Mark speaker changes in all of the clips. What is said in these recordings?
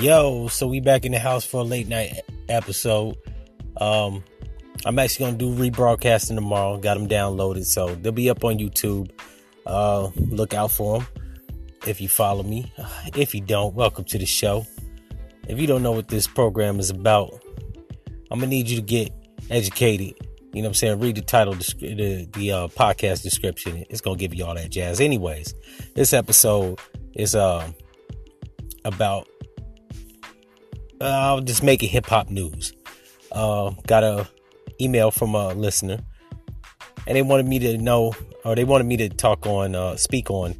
Speaker 1: Yo, so we back in the house for a late night episode. Um, I'm actually gonna do rebroadcasting tomorrow. Got them downloaded, so they'll be up on YouTube. Uh, look out for them if you follow me. If you don't, welcome to the show. If you don't know what this program is about, I'm gonna need you to get educated. You know what I'm saying? Read the title, the, the uh, podcast description. It's gonna give you all that jazz. Anyways, this episode is uh, about uh, I'll just make it hip hop news. Uh, got a email from a listener, and they wanted me to know, or they wanted me to talk on, uh, speak on,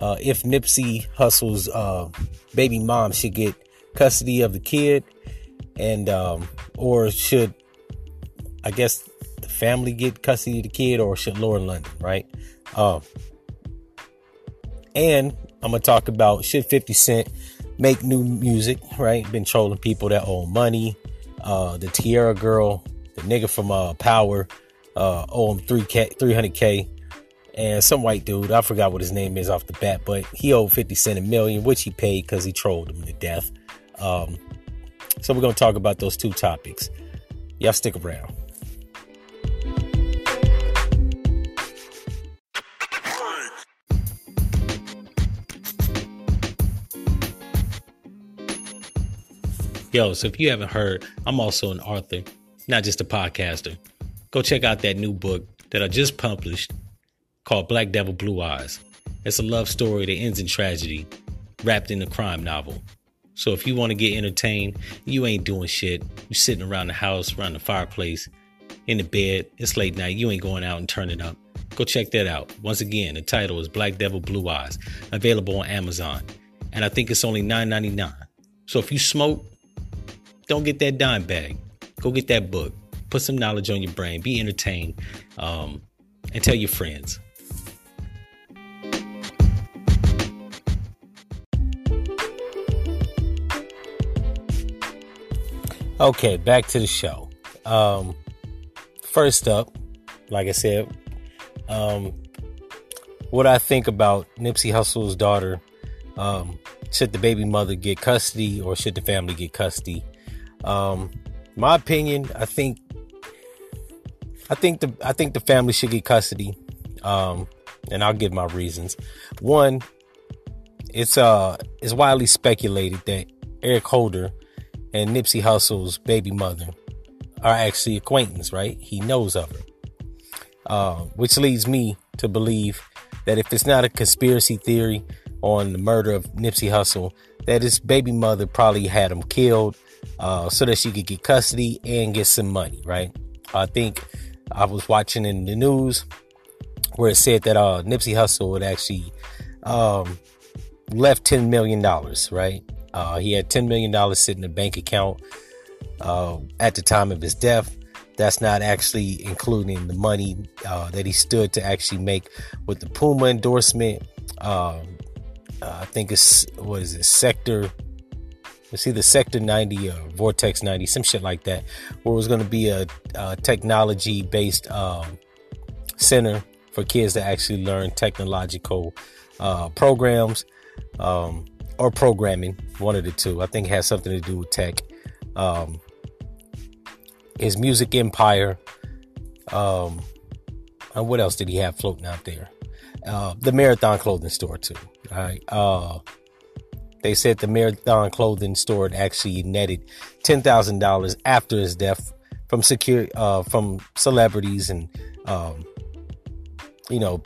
Speaker 1: uh, if Nipsey Hussle's uh, baby mom should get custody of the kid, and um, or should I guess the family get custody of the kid, or should Lauren London, right? Um, and I'm gonna talk about should 50 Cent make new music, right? Been trolling people that owe money. Uh, the Tierra girl, the nigga from uh, Power, uh, owe him 3K, 300K. And some white dude, I forgot what his name is off the bat, but he owed 50 Cent a million, which he paid because he trolled him to death. Um, so we're going to talk about those two topics. Y'all stick around. Yo, so if you haven't heard, I'm also an author, not just a podcaster. Go check out that new book that I just published called Black Devil Blue Eyes. It's a love story that ends in tragedy, wrapped in a crime novel. So if you want to get entertained, you ain't doing shit. You're sitting around the house, around the fireplace, in the bed. It's late night. You ain't going out and turning up. Go check that out. Once again, the title is Black Devil Blue Eyes, available on Amazon. And I think it's only $9.99. So if you smoke, don't get that dime bag. Go get that book. Put some knowledge on your brain. Be entertained. Um, and tell your friends. Okay, back to the show. Um, first up, like I said, um, what I think about Nipsey Hussle's daughter. Um, should the baby mother get custody or should the family get custody? Um, my opinion, I think, I think the I think the family should get custody, um, and I'll give my reasons. One, it's uh, it's widely speculated that Eric Holder and Nipsey Hussle's baby mother are actually acquaintance, right? He knows of her, uh, which leads me to believe that if it's not a conspiracy theory on the murder of Nipsey Hussle, that his baby mother probably had him killed uh, so that she could get custody and get some money, right? I think I was watching in the news where it said that uh, Nipsey Hussle had actually um, left $10 million, right? Uh, he had $10 million sitting in a bank account uh, at the time of his death. That's not actually including the money uh, that he stood to actually make with the Puma endorsement. Um, I think it's, what is it, Sector it's either Sector 90 or Vortex 90, some shit like that, where it was going to be a, a technology based um, center for kids to actually learn technological uh, programs um, or programming, one of the two. I think has something to do with tech. Um, his music empire. Um, and what else did he have floating out there? Uh, the Marathon clothing store, too. All right. Uh, they said the Marathon clothing store actually netted ten thousand dollars after his death from secure uh, from celebrities and um, you know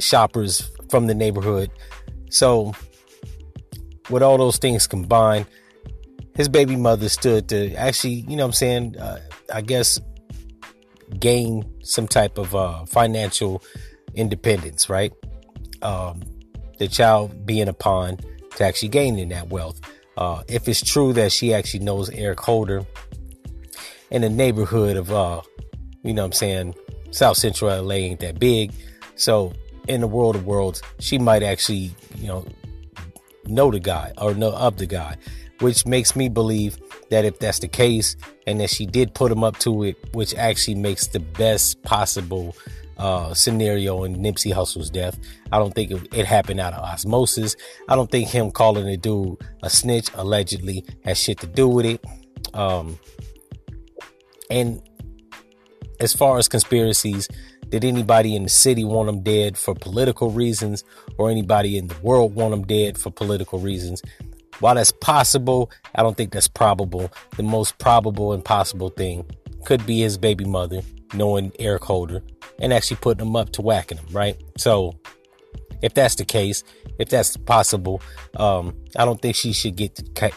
Speaker 1: shoppers from the neighborhood. So with all those things combined, his baby mother stood to actually, you know what I'm saying, uh, I guess gain some type of uh, financial independence, right? Um, the child being a pawn to actually gaining that wealth. Uh, if it's true that she actually knows Eric Holder in the neighborhood of, uh, you know what I'm saying, South Central LA ain't that big. So in the world of worlds, she might actually, you know, know the guy or know of the guy, which makes me believe that if that's the case and that she did put him up to it, which actually makes the best possible uh, scenario in Nipsey Hussle's death. I don't think it, it, happened out of osmosis. I don't think him calling the dude a snitch allegedly has shit to do with it. Um, and as far as conspiracies, did anybody in the city want him dead for political reasons or anybody in the world want him dead for political reasons? While that's possible, I don't think that's probable. The most probable and possible thing could be his baby mother knowing Eric Holder and actually putting them up to whacking them, right? So, if that's the case, if that's possible, um, I don't think she should get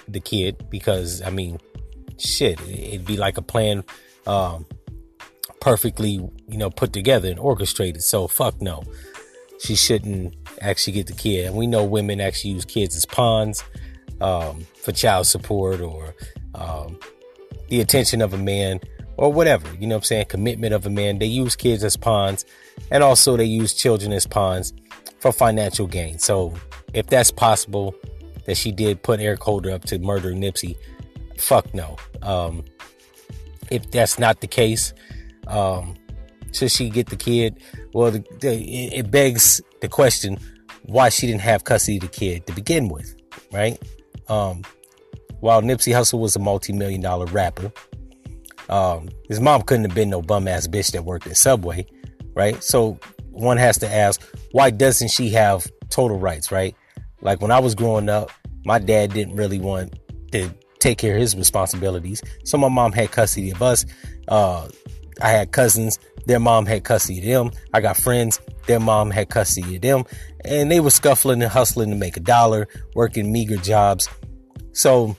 Speaker 1: the, kid because, I mean, shit, it'd be like a plan um, perfectly, you know, put together and orchestrated. So, fuck no. She shouldn't actually get the kid. And we know women actually use kids as pawns um, for child support or um, the attention of a man or whatever. You know what I'm saying? Commitment of a man. They use kids as pawns and also they use children as pawns for financial gain. So if that's possible that she did put Eric Holder up to murder Nipsey, fuck no. Um, if that's not the case, um, should she get the kid? Well, the, the, it begs the question why she didn't have custody of the kid to begin with, right? Um, while Nipsey Hussle was a multi-million dollar rapper, um, his mom couldn't have been no bum ass bitch that worked at Subway, right? So one has to ask, why doesn't she have total rights, right? Like when I was growing up, my dad didn't really want to take care of his responsibilities. So my mom had custody of us. Uh, I had cousins, their mom had custody of them. I got friends, their mom had custody of them. And they were scuffling and hustling to make a dollar, working meager jobs. So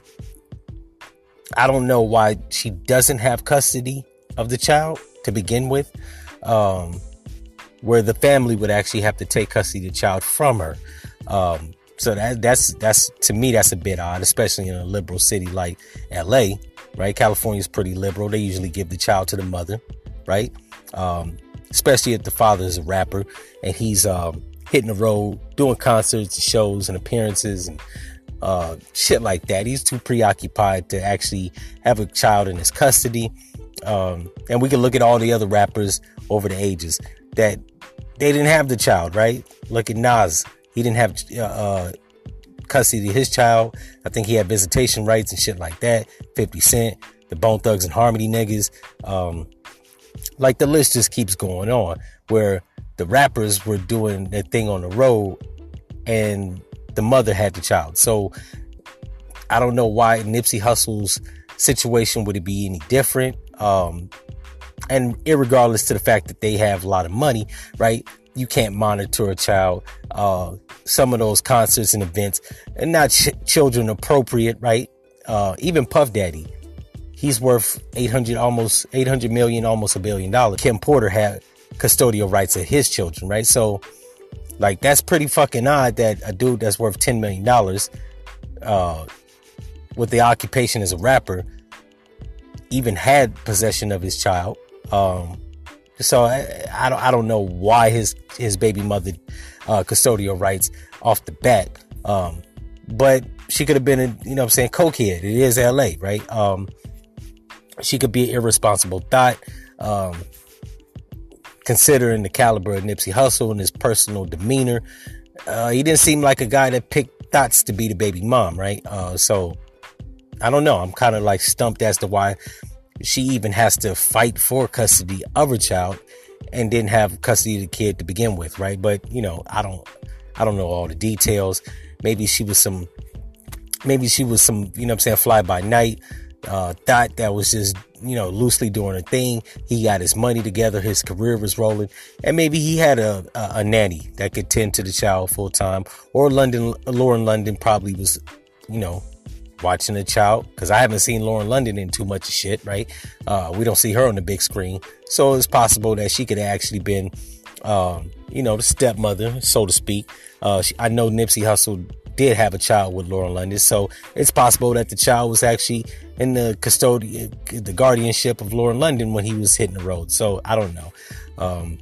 Speaker 1: I don't know why she doesn't have custody of the child to begin with, um, where the family would actually have to take custody of the child from her. Um, so that that's that's to me that's a bit odd, especially in a liberal city like L.A. Right? California is pretty liberal. They usually give the child to the mother, right? Um, especially if the father is a rapper and he's um, hitting the road, doing concerts, and shows, and appearances, and uh, shit like that. He's too preoccupied to actually have a child in his custody. Um, and we can look at all the other rappers over the ages that they didn't have the child, right? Look at Nas. He didn't have uh, uh custody of his child. I think he had visitation rights and shit like that. 50 Cent, the Bone Thugs and Harmony niggas. Um, like the list just keeps going on where the rappers were doing their thing on the road and the mother had the child. So I don't know why Nipsey Hussle's situation would it be any different. Um, and regardless to the fact that they have a lot of money, right? You can't monitor a child. Uh, some of those concerts and events are not ch- children appropriate, right? Uh, even Puff Daddy, he's worth 800, almost 800 million, almost a billion dollars. Kim Porter had custodial rights of his children, right? So like that's pretty fucking odd that a dude that's worth ten million dollars, uh, with the occupation as a rapper, even had possession of his child. Um, so I, I, don't I don't know why his his baby mother uh, custodial rights off the bat. Um, but she could have been a you know I'm saying cokehead. It is L.A. right? Um, she could be an irresponsible thought. Um, considering the caliber of Nipsey Hussle and his personal demeanor. Uh, he didn't seem like a guy that picked thoughts to be the baby mom, right? Uh, so I don't know. I'm kind of like stumped as to why she even has to fight for custody of her child and didn't have custody of the kid to begin with, right? But you know, I don't, I don't know all the details. Maybe she was some, maybe she was some, you know, I'm saying, fly by night. Uh, thought that was just you know, loosely doing a thing. He got his money together. His career was rolling. And maybe he had a, a, a nanny that could tend to the child full time. Or London, Lauren London probably was, you know, watching the child. Cause I haven't seen Lauren London in too much of shit, right? Uh, we don't see her on the big screen. So it's possible that she could have actually been, um, you know, the stepmother, so to speak. Uh, she, I know Nipsey Hussle did have a child with Lauren London. So it's possible that the child was actually in the custodian, the guardianship of Lauren London when he was hitting the road. So I don't know. Um,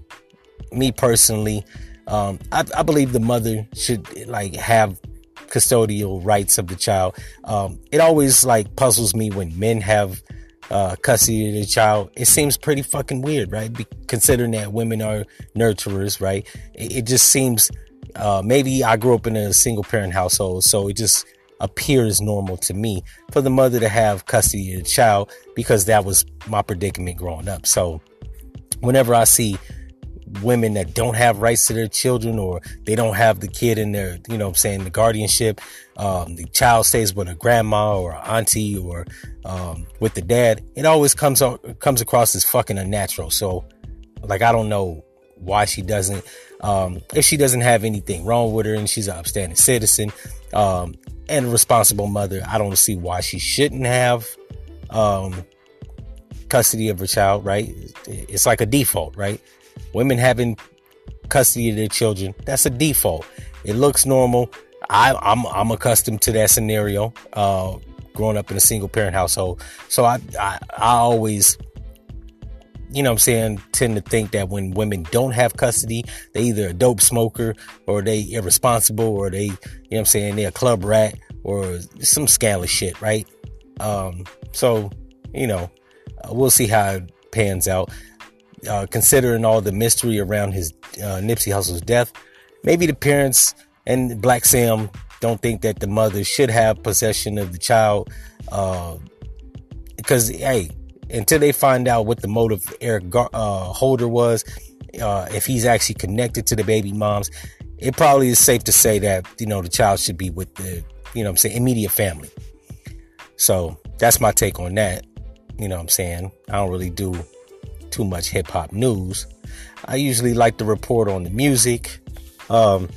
Speaker 1: me personally, um, I, I, believe the mother should like have custodial rights of the child. Um, it always like puzzles me when men have uh, custody of the child, it seems pretty fucking weird, right? Be- considering that women are nurturers, right? It, it just seems, uh, maybe I grew up in a single parent household, so it just appears normal to me for the mother to have custody of the child because that was my predicament growing up. So whenever I see women that don't have rights to their children or they don't have the kid in their, you know I'm saying, the guardianship. Um, the child stays with a grandma or auntie or um, with the dad. It always comes comes across as fucking unnatural. So, like, I don't know why she doesn't. Um, if she doesn't have anything wrong with her and she's an upstanding citizen um, and a responsible mother, I don't see why she shouldn't have um, custody of her child, right? It's like a default, right? women having custody of their children, that's a default. It looks normal. I, am I'm, I'm accustomed to that scenario, uh, growing up in a single parent household. So I, I, I always, you know what I'm saying, tend to think that when women don't have custody, they either a dope smoker or they irresponsible or they, you know I'm saying, they're a club rat or some scandalous shit, right? Um, so, you know, uh, we'll see how it pans out uh, considering all the mystery around his uh, Nipsey Hussle's death, maybe the parents and Blacc Sam don't think that the mother should have possession of the child. because, uh, hey, until they find out what the motive Eric uh, Holder was, uh, if he's actually connected to the baby moms, it probably is safe to say that, you know, the child should be with the, you know I'm saying, immediate family. So that's my take on that. You know I'm saying? I don't really do too much hip hop news. I usually like to report on the music, um,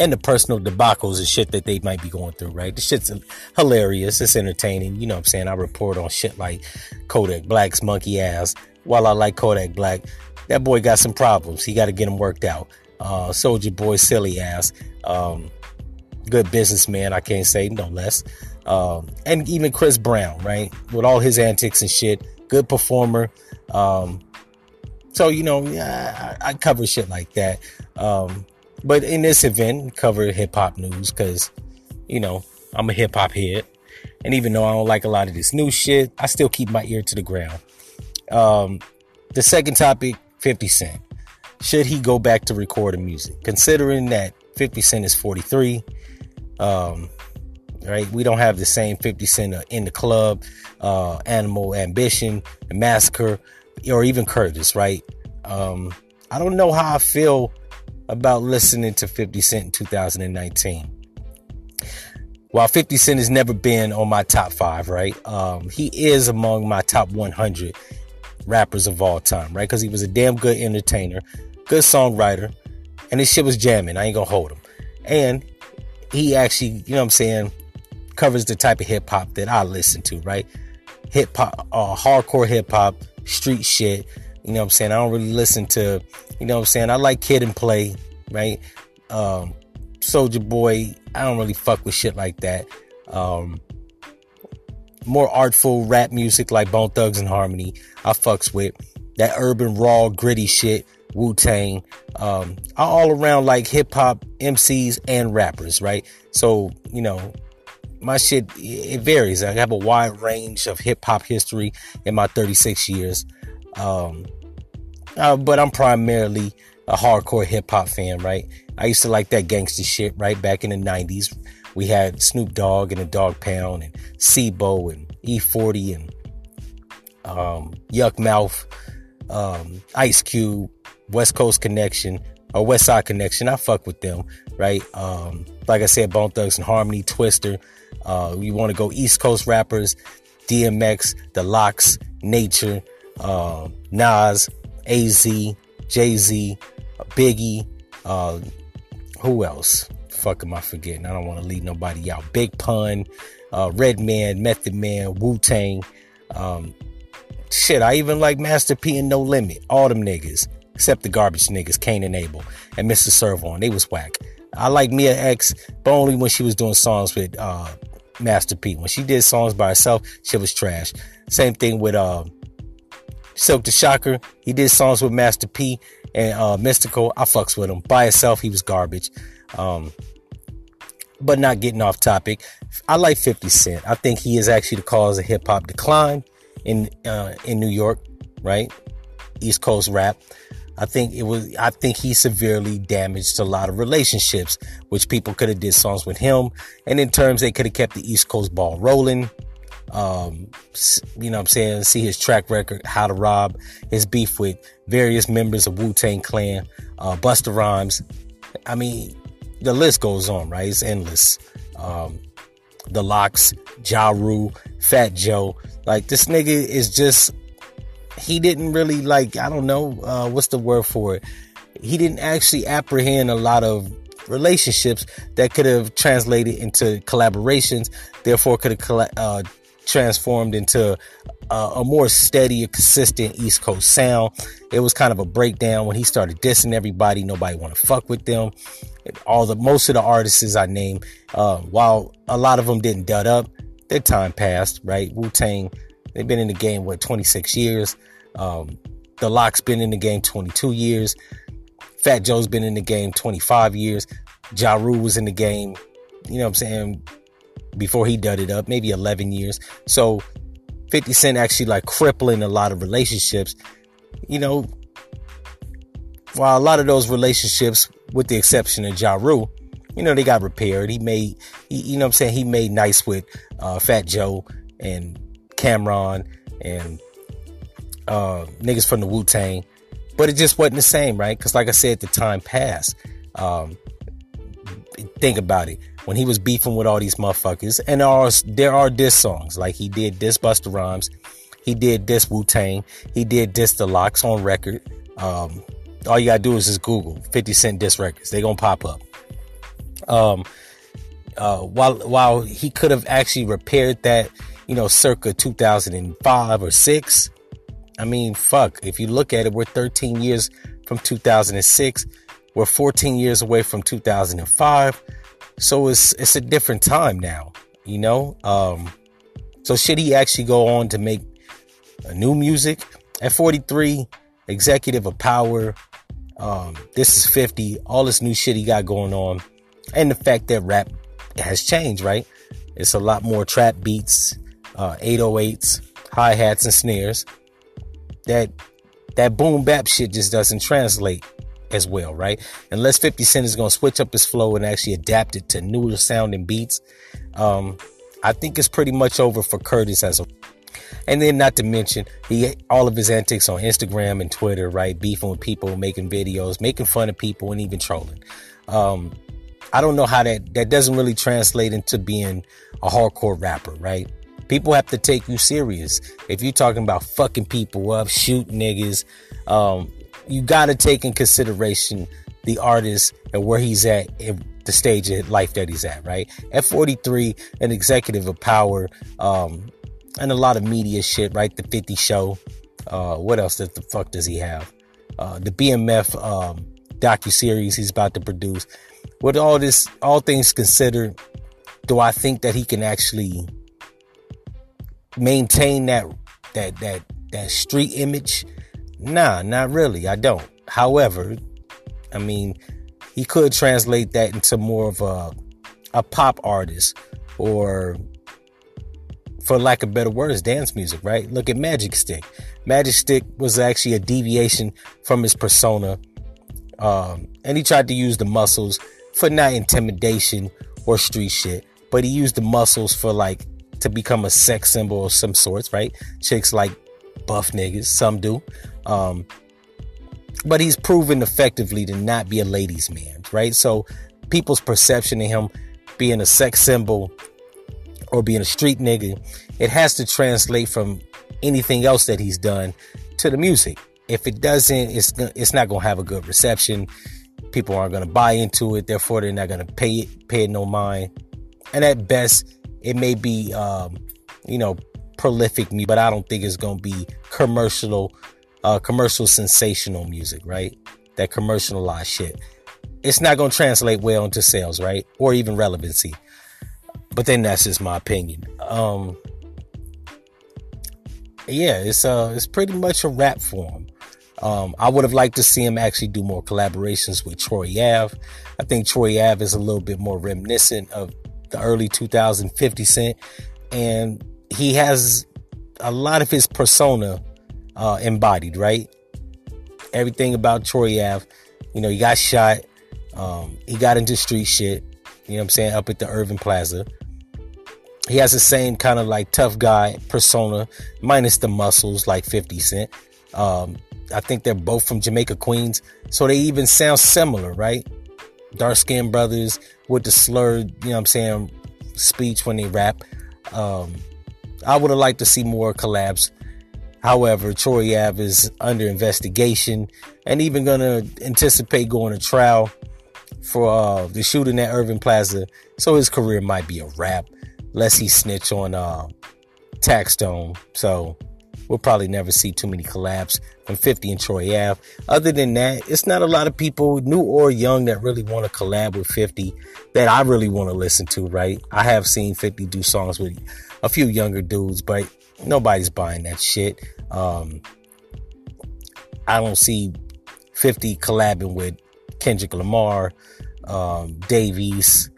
Speaker 1: and the personal debacles and shit that they might be going through, right? The shit's hilarious. It's entertaining. You know what I'm saying? I report on shit like Kodak Black's monkey ass. While I like Kodak Black, that boy got some problems. He got to get them worked out. Uh, Soulja Boy silly ass. Um, good businessman, I can't say no less. Um, and even Chris Brown, right? With all his antics and shit, good performer. Um, so you know, yeah, I, I, cover shit like that. Um, but in this event, cover hip hop news because you know I'm a hip hop head, and even though I don't like a lot of this new shit, I still keep my ear to the ground. Um, the second topic, 50 Cent. Should he go back to recording music? Considering that 50 Cent is 43, um, right? We don't have the same 50 Cent uh, in the club, uh, Animal Ambition, Massacre, or even Curtis, right? Um, I don't know how I feel about listening to 50 Cent in 2019. While 50 Cent has never been on my top five, right? Um, he is among my top 100 rappers of all time, right? Because he was a damn good entertainer, good songwriter, and his shit was jamming. I ain't gonna hold him. And he actually, you know what I'm saying, covers the type of hip hop that I listen to, right? Hip hop, uh, hardcore hip hop, street shit. You know what I'm saying? I don't really listen to, you know what I'm saying? I like Kid and Play, right? Um, Soulja Boy, I don't really fuck with shit like that. Um, more artful rap music like Bone Thugs and Harmony, I fucks with. That urban, raw, gritty shit, Wu Tang. Um, I all around like hip hop MCs and rappers, right? So, you know, my shit it varies. I have a wide range of hip hop history in my 36 years, um, uh, but I'm primarily a hardcore hip hop fan. Right? I used to like that gangster shit. Right back in the 90s, we had Snoop Dogg and the Dog Pound and C-Bo and E40 and um, Yukmouth, um, Ice Cube, West Coast Connection or West Side Connection. I fuck with them, right? Um, like I said, Bone Thugs and Harmony, Twista. uh, you want to go East Coast rappers, DMX, The LOX, Nature, uh, Nas, AZ, Jay Z, Biggie, uh, who else? Fuck am I forgetting? I don't want to leave nobody out. Big Pun, uh, Redman, Method Man, Wu Tang. Um, shit, I even like Master P and No Limit. All them niggas, except the garbage niggas, Kane and Abel and Mr. Serv-On. They was whack. I like Mia X, but only when she was doing songs with uh, Master P. When she did songs by herself, she was trash. Same thing with uh, Silk the Shocker. He did songs with Master P and uh, Mystikal. I fucks with him. By himself, he was garbage. Um, but not getting off topic. I like 50 Cent. I think he is actually the cause of hip hop decline in uh, in New York, right? East Coast rap. I think it was. I think he severely damaged a lot of relationships, which people could have did songs with him, and in terms they could have kept the East Coast ball rolling. Um, you know what I'm saying? See his track record, how to rob, his beef with various members of Wu Tang Clan, uh, Busta Rhymes. I mean, the list goes on, right? It's endless. Um, the LOX, Ja Rule, Fat Joe. Like this nigga is just he didn't really like I don't know uh, what's the word for it. He didn't actually apprehend a lot of relationships that could have translated into collaborations. Therefore, could have uh, transformed into a more steady, consistent East Coast sound. It was kind of a breakdown when he started dissing everybody. Nobody want to fuck with them. All the most of the artists I named, uh, while a lot of them didn't dud up, their time passed. Right, Wu Tang, they've been in the game what 26 years. Um, the LOX been in the game 22 years. Fat Joe's been in the game 25 years. Ja Rule was in the game, you know what I'm saying, before he dud it up, maybe 11 years. So 50 Cent actually like crippling a lot of relationships. You know, while a lot of those relationships, with the exception of Ja Rule, you know, they got repaired. He made, he, you know I'm saying? He made nice with uh, Fat Joe and Cam'ron and uh, niggas from the Wu Tang, but it just wasn't the same, right? Because like I said, the time passed. Um, think about it. When he was beefing with all these motherfuckers, and there are, there are diss songs, like he did diss Busta Rhymes, he did diss Wu Tang, he did diss the LOX on record. Um, all you gotta do is just Google 50 Cent diss records. They gonna pop up. Um, uh, while while he could have actually repaired that, you know, circa 2005 or six, I mean, fuck, if you look at it, we're 13 years from 2006. We're 14 years away from 2005. So it's it's a different time now, you know? Um so should he actually go on to make a new music at 43, executive of power, um this is 50, all this new shit he got going on and the fact that rap has changed, right? It's a lot more trap beats, uh 808s, hi-hats and snares that that boom bap shit just doesn't translate as well, right? Unless 50 Cent is going to switch up his flow and actually adapt it to newer sounding beats, um, I think it's pretty much over for Curtis as a. And then, not to mention, he all of his antics on Instagram and Twitter, right? Beefing with people, making videos, making fun of people, and even trolling. Um, I don't know how that that doesn't really translate into being a hardcore rapper, right? People have to take you serious. If you're talking about fucking people up, shoot niggas, um, you got to take in consideration the artist and where he's at in the stage of life that he's at, right? At 43, an executive of power, um, and a lot of media shit, right? The 50 show. Uh, what else the fuck does he have? Uh, the BMF, um, docu series he's about to produce. With all this, all things considered, do I think that he can actually maintain that that that that street image? Nah, not really. I don't. However, I mean, he could translate that into more of a a pop artist or for lack of better words, dance music, right? Look at Magic Stick. Magic Stick was actually a deviation from his persona. Um, and he tried to use the muscles for not intimidation or street shit, but he used the muscles for like to become a sex symbol of some sorts, right? Chicks like buff niggas, some do. Um, but he's proven effectively to not be a ladies' man, right? So people's perception of him being a sex symbol or being a street nigga, it has to translate from anything else that he's done to the music. If it doesn't, it's it's not gonna have a good reception. People aren't gonna buy into it, therefore they're not gonna pay it, pay it no mind. And at best, it may be, um, you know, prolific me, but I don't think it's to be commercial, uh, commercial sensational music, right? That commercialized shit. It's not going to translate well into sales, right? Or even relevancy. But then that's just my opinion. Um, yeah, it's uh, it's pretty much a rap form. Um, I would have liked to see him actually do more collaborations with Troy Ave. I think Troy Ave is a little bit more reminiscent of the early 2050 Cent, and he has a lot of his persona uh, embodied, right? Everything about Troy Ave, you know, he got shot, um, he got into street shit, you know what I'm saying, up at the Irving Plaza. He has the same kind of like tough guy persona, minus the muscles, like 50 Cent. Um, I think they're both from Jamaica, Queens. So they even sound similar, right? Dark skinned brothers with the slurred, you know what I'm saying, speech when they rap. Um, I would have liked to see more collabs. However, Troy Ave is under investigation and even going to anticipate going to trial for uh, the shooting at Irving Plaza. So his career might be a wrap, lest he snitch on uh, Taxstone. So we'll probably never see too many collabs from 50 and Troy Ave. Other than that, it's not a lot of people, new or young, that really want to collab with 50 that I really want to listen to, right? I have seen 50 do songs with a few younger dudes, but nobody's buying that shit. Um, I don't see 50 collabing with Kendrick Lamar, um, Dave East.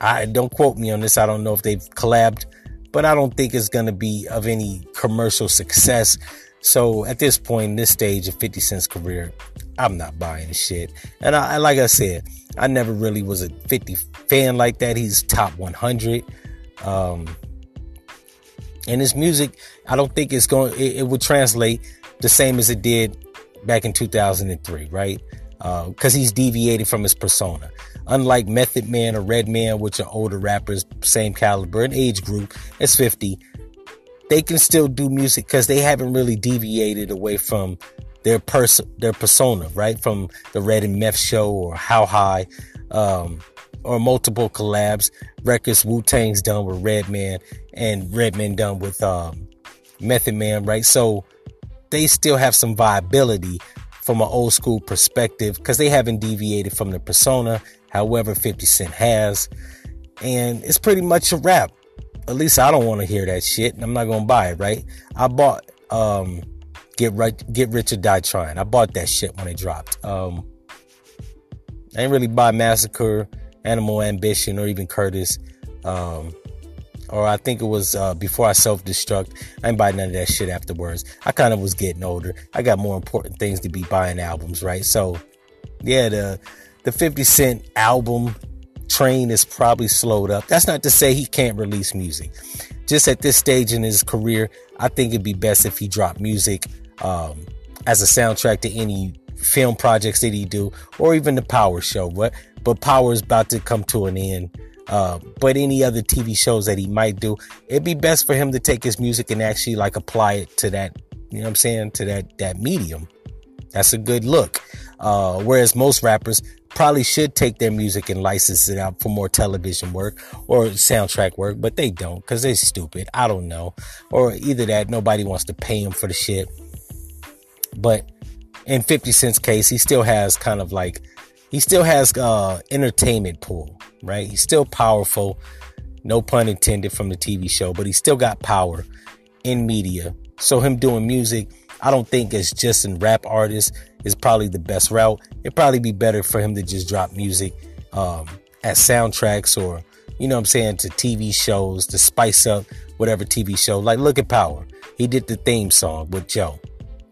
Speaker 1: I don't quote me on this. I don't know if they've collabed but I don't think it's going to be of any commercial success. So at this point, in this stage of 50 Cent's career, I'm not buying shit. And I, like I said, I never really was a 50 fan like that. He's top 100. Um, and his music, I don't think it's going, it, it would translate the same as it did back in 2003, right? Because uh, he's deviated from his persona. Unlike Method Man or Redman, which are older rappers, same caliber and age group as 50, they can still do music because they haven't really deviated away from their person, their persona, right? From the Red and Meth show or How High, um, or multiple collabs. Records Wu Tang's done with Redman and Redman done with um, Method Man, right? So they still have some viability from an old school perspective because they haven't deviated from their persona however 50 Cent has. And it's pretty much a wrap. At least I don't want to hear that shit. I'm not gonna buy it, right? I bought um Get Right Get Rich or Die Trying. I bought that shit when it dropped. Um I didn't really buy Massacre, Animal Ambition, or even Curtis. Um or I think it was uh, before I self destruct. I didn't buy none of that shit afterwards. I kind of was getting older. I got more important things to be buying albums, right? So, yeah, the the 50 Cent album train is probably slowed up. That's not to say he can't release music. Just at this stage in his career, I think it'd be best if he dropped music um, as a soundtrack to any film projects that he do, or even the Power Show. But but Power is about to come to an end. Uh, but any other TV shows that he might do, it'd be best for him to take his music and actually like apply it to that. You know what I'm saying? To that that medium. That's a good look. Uh, whereas most rappers probably should take their music and license it out for more television work or soundtrack work, but they don't because they're stupid. I don't know. Or either that, nobody wants to pay him for the shit. But in 50 Cent's case, he still has kind of like, he still has uh entertainment pull, right? He's still powerful. No pun intended from the TV show, but he still got power in media. So him doing music, I don't think it's just in rap artists is probably the best route. It'd probably be better for him to just drop music um, as soundtracks or, you know what I'm saying, to TV shows to spice up whatever TV show. Like, look at Power. He did the theme song with Joe.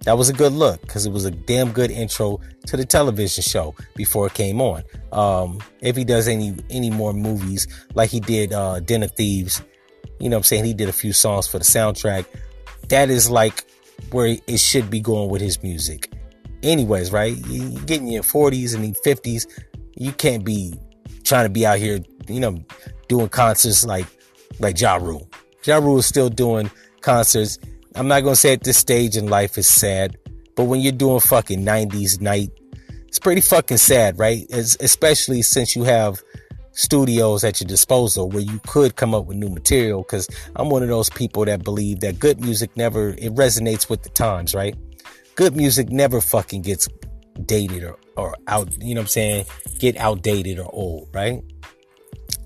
Speaker 1: That was a good look because it was a damn good intro to the television show before it came on. Um, if he does any any more movies like he did uh, Den of Thieves, you know what I'm saying, he did a few songs for the soundtrack. That is like where it should be going with his music anyways, right? You get in your 40s and 50s, you can't be trying to be out here, you know, doing concerts like like Ja Rule. Ja Rule is still doing concerts. I'm not gonna say at this stage in life is sad, but when you're doing fucking 90s night, it's pretty fucking sad, right? It's, especially since you have studios at your disposal where you could come up with new material. Because I'm one of those people that believe that good music never it resonates with the times, right? good music never fucking gets dated or, or out, you know what I'm saying? Get outdated or old, right?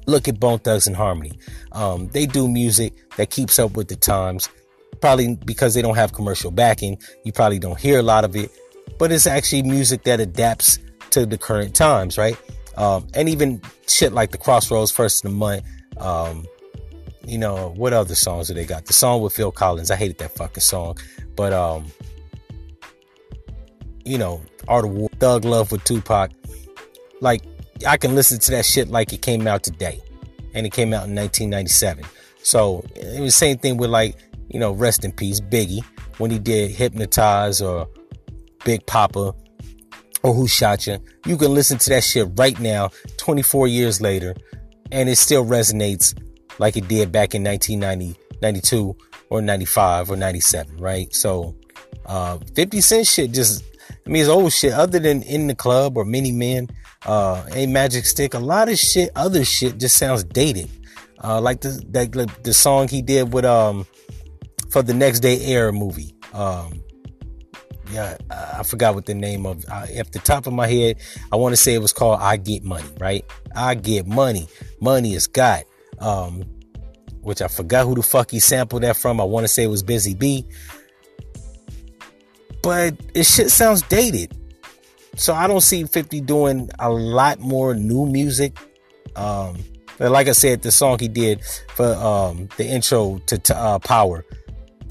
Speaker 1: Look at Bone Thugs and Harmony. Um, they do music that keeps up with the times. Probably because they don't have commercial backing, you probably don't hear a lot of it. but it's actually music that adapts to the current times, right? Um, and even shit like the Crossroads, First of the Month. Um, you know, what other songs do they got? The song with Phil Collins. I hated that fucking song. But, um, you know, Art of War, Thug Love with Tupac. Like, I can listen to that shit like it came out today. And it came out in 1997. So it was the same thing with like, you know, rest in peace, Biggie, when he did Hypnotize or Big Poppa or Who Shot You. You can listen to that shit right now, 24 years later, and it still resonates like it did back in 1990, 92 or 95 or 97, right? So, uh, 50 Cent shit just, I mean, it's old shit other than In the Club or Many Men, uh, A Magic Stick. A lot of shit, other shit just sounds dated. Uh, like the, the, the song he did with, um, for the Next Day Air movie. Um, yeah, I forgot what the name of, at the top of my head, I want to say it was called I Get Money, right? I Get Money. Money is got. Um, which I forgot who the fuck he sampled that from. I want to say it was Busy Bee. But it shit sounds dated. So I don't see 50 doing a lot more new music. Um, like I said, the song he did for um, the intro to, to uh, Power,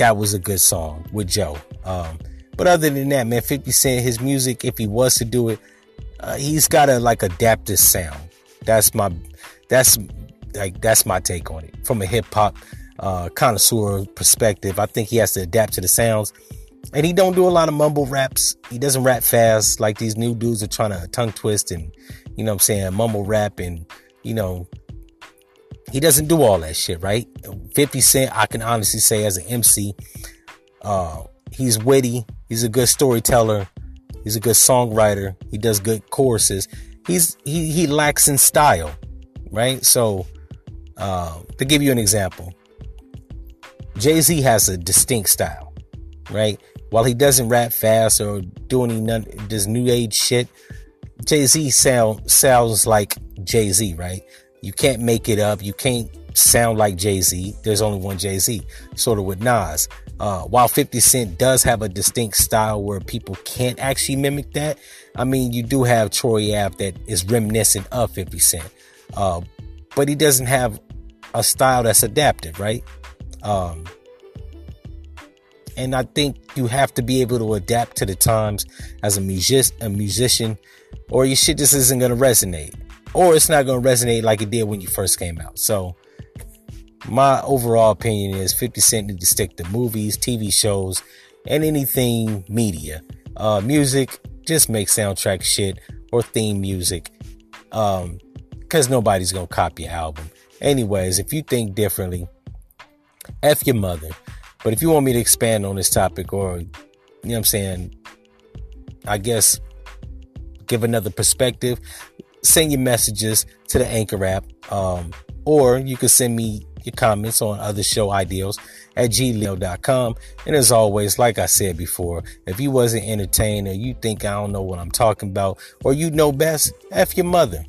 Speaker 1: that was a good song with Joe. Um, but other than that, man, 50 Cent, his music, if he was to do it, uh, he's got to like adapt his sound. That's my, that's like that's my take on it from a hip hop uh, connoisseur perspective. I think he has to adapt to the sounds, and he don't do a lot of mumble raps. He doesn't rap fast like these new dudes are trying to tongue twist and you know I'm saying mumble rap and you know he doesn't do all that shit, right? 50 Cent, I can honestly say as an MC, uh, he's witty, he's a good storyteller, he's a good songwriter, he does good choruses. He's he he lacks in style, right? So uh, to give you an example, Jay Z has a distinct style, right? While he doesn't rap fast or do any none this new age shit, Jay Z sound sounds like Jay Z, right? You can't make it up. You can't sound like Jay Z. There's only one Jay Z. Sort of with Nas. Uh, while 50 Cent does have a distinct style where people can't actually mimic that, I mean, you do have Troy Ave that is reminiscent of 50 Cent. Uh, but he doesn't have a style that's adaptive, right? Um, and I think you have to be able to adapt to the times as a music a musician, or your shit just isn't gonna resonate, or it's not gonna resonate like it did when you first came out. So, my overall opinion is 50 Cent need to stick to movies, TV shows, and anything media. Uh, music, just make soundtrack shit or theme music, um, because nobody's gonna copy your album. Anyways, if you think differently, F your mother. But if you want me to expand on this topic or, you know what I'm saying, I guess give another perspective, send your messages to the Anchor app. Um, or you can send me your comments on other show ideals at gmail.com. And as always, like I said before, if you wasn't entertained or you think I don't know what I'm talking about or you know best, F your mother.